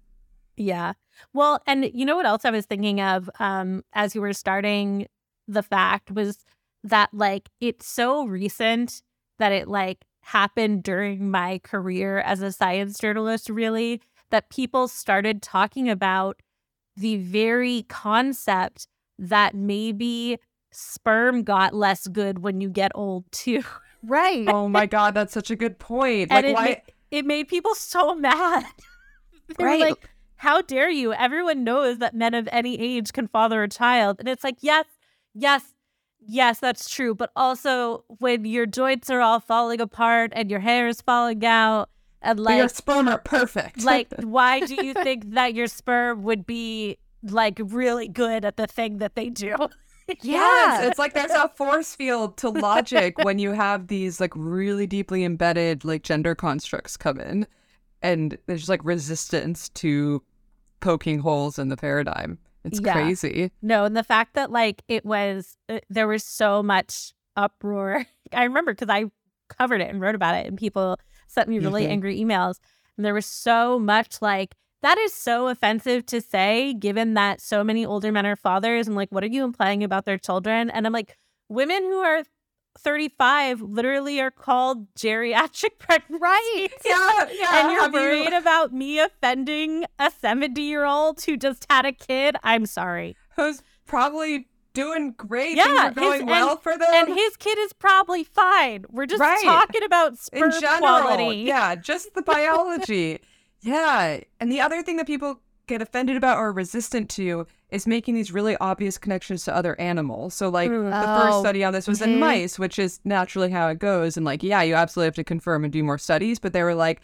Yeah. Well, and you know what else I was thinking of um, as you were starting the fact was that like it's so recent that it like happened during my career as a science journalist really that people started talking about the very concept that maybe sperm got less good when you get old too. Right. Oh my god, that's such a good point. Like it why ma- it made people so mad. right. like, how dare you? Everyone knows that men of any age can father a child. And it's like, yes, yes, Yes, that's true. But also, when your joints are all falling apart and your hair is falling out, and like your sperm are perfect. like, why do you think that your sperm would be like really good at the thing that they do? yeah, it's like there's a force field to logic when you have these like really deeply embedded like gender constructs come in, and there's like resistance to poking holes in the paradigm. It's yeah. crazy. No, and the fact that like it was uh, there was so much uproar. I remember because I covered it and wrote about it, and people sent me really mm-hmm. angry emails. And there was so much like that is so offensive to say, given that so many older men are fathers, and like, what are you implying about their children? And I'm like, women who are 35 literally are called geriatric pregnancies. Right. Yeah. yeah. And you're worried you... about me offending a 70 year old who just had a kid. I'm sorry. Who's probably doing great. Yeah, going his, well and, for them. And his kid is probably fine. We're just right. talking about sperm In general, quality. Yeah, just the biology. yeah. And the other thing that people get offended about or resistant to is making these really obvious connections to other animals. So, like, mm. the oh. first study on this was mm-hmm. in mice, which is naturally how it goes. And, like, yeah, you absolutely have to confirm and do more studies. But they were like,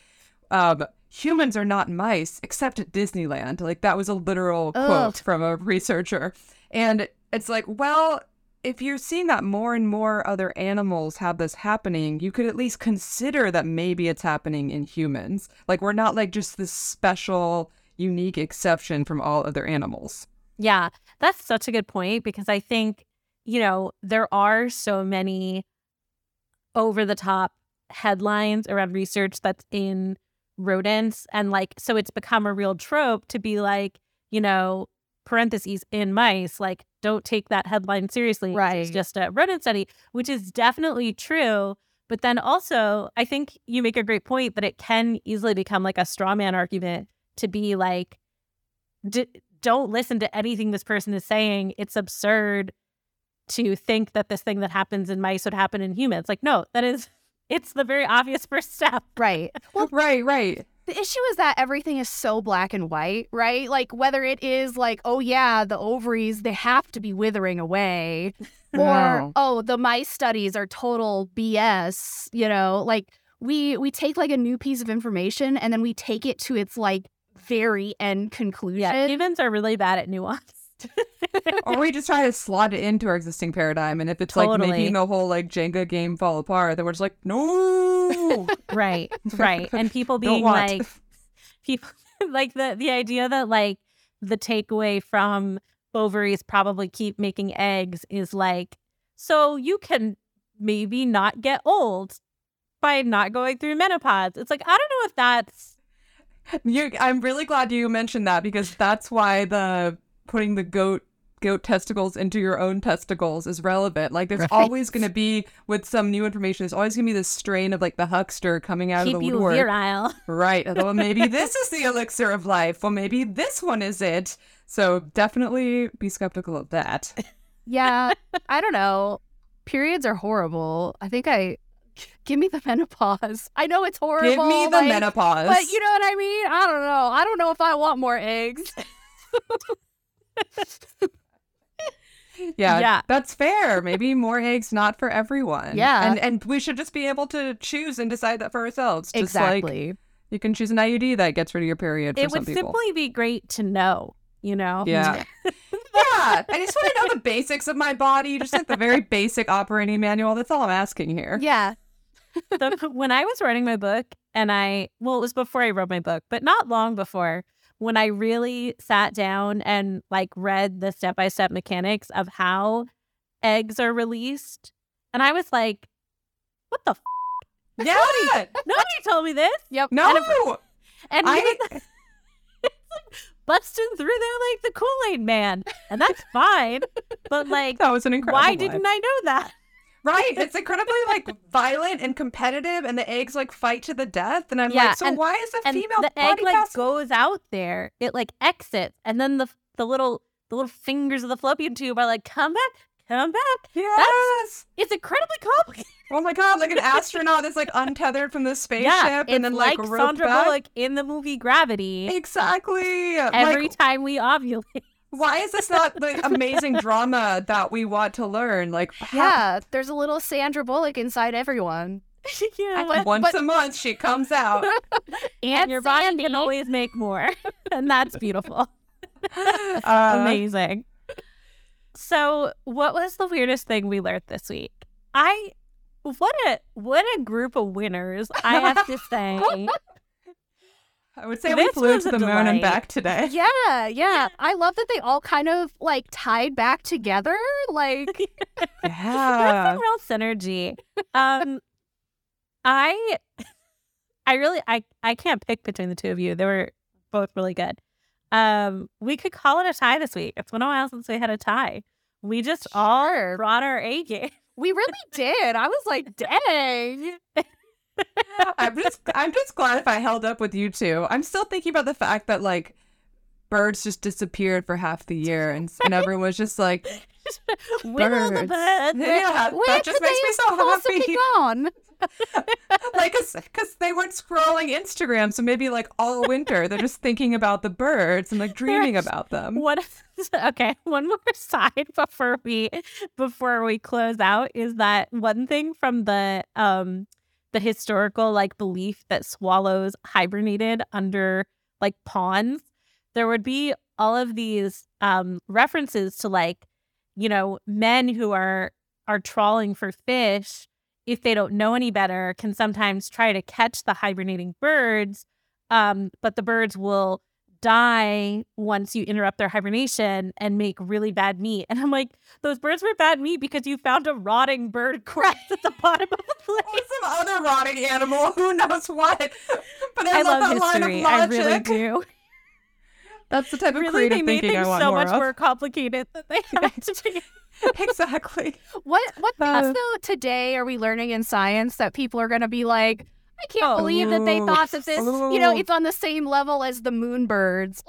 um, humans are not mice except at Disneyland. Like, that was a literal Ugh. quote from a researcher. And it's like, well, if you're seeing that more and more other animals have this happening, you could at least consider that maybe it's happening in humans. Like, we're not like just this special, unique exception from all other animals. Yeah, that's such a good point because I think, you know, there are so many over the top headlines around research that's in rodents. And like, so it's become a real trope to be like, you know, parentheses in mice, like, don't take that headline seriously. Right. It's just a rodent study, which is definitely true. But then also, I think you make a great point that it can easily become like a straw man argument to be like, don't listen to anything this person is saying. It's absurd to think that this thing that happens in mice would happen in humans. Like, no, that is, it's the very obvious first step. Right. Well, right, right. the issue is that everything is so black and white, right? Like whether it is like, oh yeah, the ovaries they have to be withering away, or No. oh the mice studies are total BS. You know, like we we take like a new piece of information and then we take it to its like very end conclusion. Yeah, humans are really bad at nuance. or we just try to slot it into our existing paradigm, and if it's like making the whole like Jenga game fall apart, then we're just like, no. right, right. And people being like, people like the the idea that like the takeaway from ovaries probably keep making eggs is like, so you can maybe not get old by not going through menopause. It's like I don't know if that's You, I'm really glad you mentioned that because that's why the putting the goat goat testicles into your own testicles is relevant. Like there's Right. always going to be with some new information. There's always going to be this strain of like the huckster coming out keep of the you woodwork. virile. Right. well, maybe this is the elixir of life. Well, maybe this one is it. So definitely be skeptical of that. Yeah, I don't know. Periods are horrible. I think I give me the menopause. I know it's horrible. Give me the like, menopause. But you know what I mean? I don't know. I don't know if I want more eggs. Yeah, Yeah. that's fair. Maybe more eggs not for everyone. Yeah. and and we should just be able to choose and decide that for ourselves. Just like exactly. you can choose an IUD that gets rid of your period for It would simply be great to know, you know. Yeah. yeah, I just want to know the basics of my body, just like the very basic operating manual. That's all I'm asking here. Yeah. So when I was writing my book, and I, well, it was before I wrote my book, but not long before, when I really sat down and like read the step by step mechanics of how eggs are released. And I was like, what the f? Yeah. Nobody told me this. Yep. No. And I- even- it's like busting through there like the Kool Aid man. And that's fine. But like, That was an incredible. why line. didn't I know that? Right. It's incredibly like violent and competitive, and the eggs like fight to the death. And I'm Yeah, like, so and- why is the and female the egg like pass- goes out there it like exits and then the the little the little fingers of the fallopian tube are like come back come back Yes. it's incredibly complicated Oh my god, like an astronaut that's like untethered from the spaceship yeah and then like, like, sandra back. bullock in the movie gravity Exactly. every Like, time we ovulate why is this not the amazing drama that we want to learn? Like, how- Yeah. There's a little Sandra Bullock inside everyone. yeah But- once but- a month she comes out. and your body can always make more and that's beautiful Uh, amazing so what was the weirdest thing we learned this week i what a what a group of winners i have to say I would say we flew to the moon and back today. Yeah, yeah. I love that they all kind of like tied back together. Like, Yeah. some real synergy. Um, I, I really, I, I can't pick between the two of you. They were both really good. Um, we could call it a tie this week. It's been a while since we had a tie. We just all brought our A game. we really did. I was like, dang. I'm just I'm just glad if I held up with you two. I'm still thinking about the fact that like birds just disappeared for half the year and, and everyone was just like Will the Birds. birds. Yeah, Where that just makes me so happy. gone? like because they weren't scrolling Instagram, so maybe like all winter they're just thinking about the birds and like dreaming about them. What? Okay, one more side before we before we close out is that one thing from the um the historical like belief that swallows hibernated under like ponds. There would be all of these um references to like you know men who are are trawling for fish if they don't know any better can sometimes try to catch the hibernating birds um but the birds will die once you interrupt their hibernation and make really bad meat. And I'm like, those birds were bad meat because you found a rotting bird corpse at the bottom of the Or plate. some other rotting animal, who knows what. But I, I love, love that line of of I really do. That's the type of Really, creative they made thinking things I want so more much of. more complicated than they had to be. exactly. What what Uh, else though today are we learning in science that people are gonna be like, I can't Oh, believe that they thought that this, you know, it's on the same level as the Moonbirds.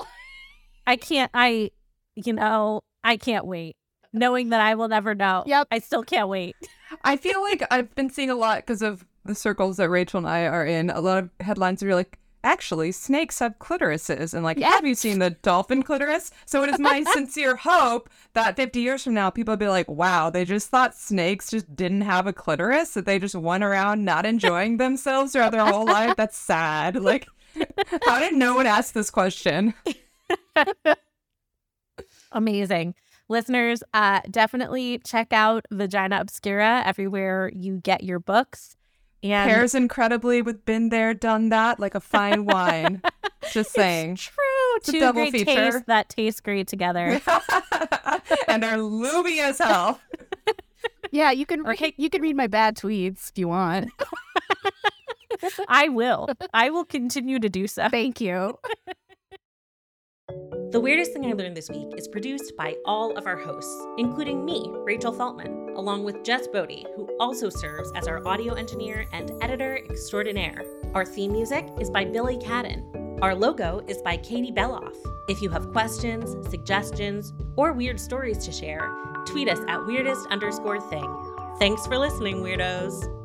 I can't. I, you know, I can't wait. Knowing that I will never know. Yep. I still can't wait. I feel like I've been seeing a lot because of the circles that Rachel and I are in. A lot of headlines are like, actually, snakes have clitorises. And like, have you seen the dolphin clitoris? So it is my sincere hope that 50 years from now, people will be like, wow, they just thought snakes just didn't have a clitoris, that they just went around not enjoying themselves throughout their whole life. That's sad. Like, how did no one ask this question? Amazing. Listeners, uh, definitely check out Vagina Obscura everywhere you get your books. And Pairs incredibly with been there, done that, like a fine wine. Just saying. It's true. It's a Two double great feature. tastes that taste great together. and are looby as hell. Yeah, you can re- you can read my bad tweets if you want. I will. I will continue to do so. Thank you. The Weirdest Thing I Learned This Week is produced by all of our hosts, including me, Rachel Feltman, along with Jess Boddy, who also serves as our audio engineer and editor extraordinaire. Our theme music is by Billy Cadden. Our logo is by Katie Belloff. If you have questions, suggestions, or weird stories to share, tweet us at weirdest underscore thing. Thanks for listening, weirdos.